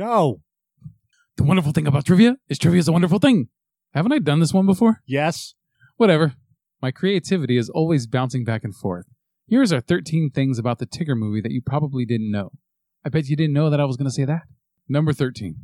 Go. The wonderful thing about trivia is trivia is a wonderful thing. Haven't I done this one before? Yes. Whatever. My creativity is always bouncing back and forth. Here's our 13 things about the Tigger movie that you probably didn't know. I bet you didn't know that I was going to say that. Number 13.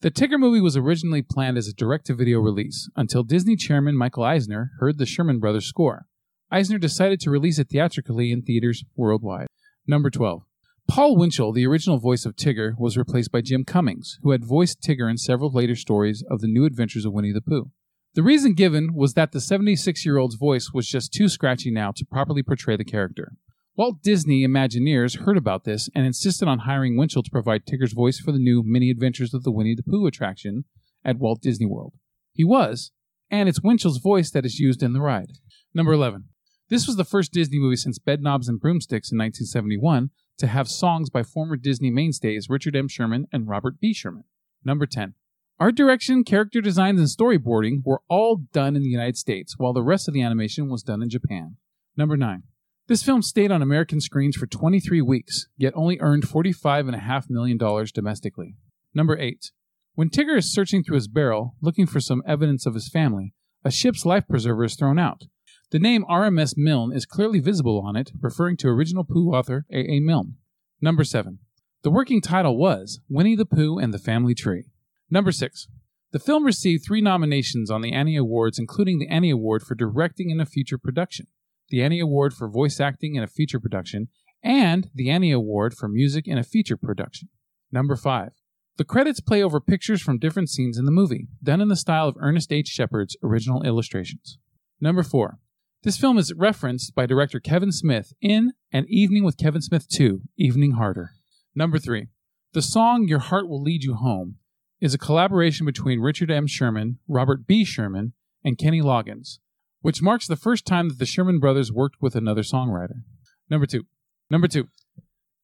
The Tigger movie was originally planned as a direct to video release until Disney chairman Michael Eisner heard the Sherman Brothers score. Eisner decided to release it theatrically in theaters worldwide. Number 12. Paul Winchell, the original voice of Tigger, was replaced by Jim Cummings, who had voiced Tigger in several later stories of the new adventures of Winnie the Pooh. The reason given was that the 76 year old's voice was just too scratchy now to properly portray the character. Walt Disney Imagineers heard about this and insisted on hiring Winchell to provide Tigger's voice for the new Many Adventures of the Winnie the Pooh attraction at Walt Disney World. He was, and it's Winchell's voice that is used in the ride. Number 11. This was the first Disney movie since Bedknobs and Broomsticks in 1971 to have songs by former Disney mainstays Richard M. Sherman and Robert B. Sherman. Number 10. Art direction, character designs, and storyboarding were all done in the United States, while the rest of the animation was done in Japan. Number 9. This film stayed on American screens for 23 weeks, yet only earned $45.5 million domestically. Number 8. When Tigger is searching through his barrel, looking for some evidence of his family, a ship's life preserver is thrown out. The name RMS Milne is clearly visible on it, referring to original Pooh author A.A. Milne. Number 7. The working title was Winnie the Pooh and the Family Tree. Number 6. The film received three nominations on the Annie Awards, including the Annie Award for directing in a feature production the Annie Award for voice acting in a feature production, and the Annie Award for music in a feature production. Number 5. The credits play over pictures from different scenes in the movie, done in the style of Ernest H. Shepard's original illustrations. Number 4. This film is referenced by director Kevin Smith in An Evening with Kevin Smith 2, Evening Harder. Number 3. The song Your Heart Will Lead You Home is a collaboration between Richard M. Sherman, Robert B. Sherman, and Kenny Loggins, which marks the first time that the Sherman brothers worked with another songwriter. Number two. Number two.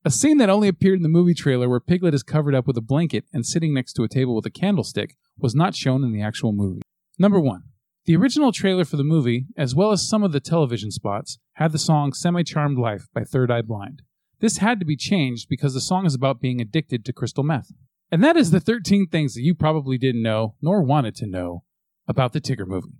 A scene that only appeared in the movie trailer where Piglet is covered up with a blanket and sitting next to a table with a candlestick was not shown in the actual movie. Number one. The original trailer for the movie, as well as some of the television spots, had the song Semi Charmed Life by Third Eye Blind. This had to be changed because the song is about being addicted to crystal meth. And that is the 13 things that you probably didn't know nor wanted to know about the Tigger movie.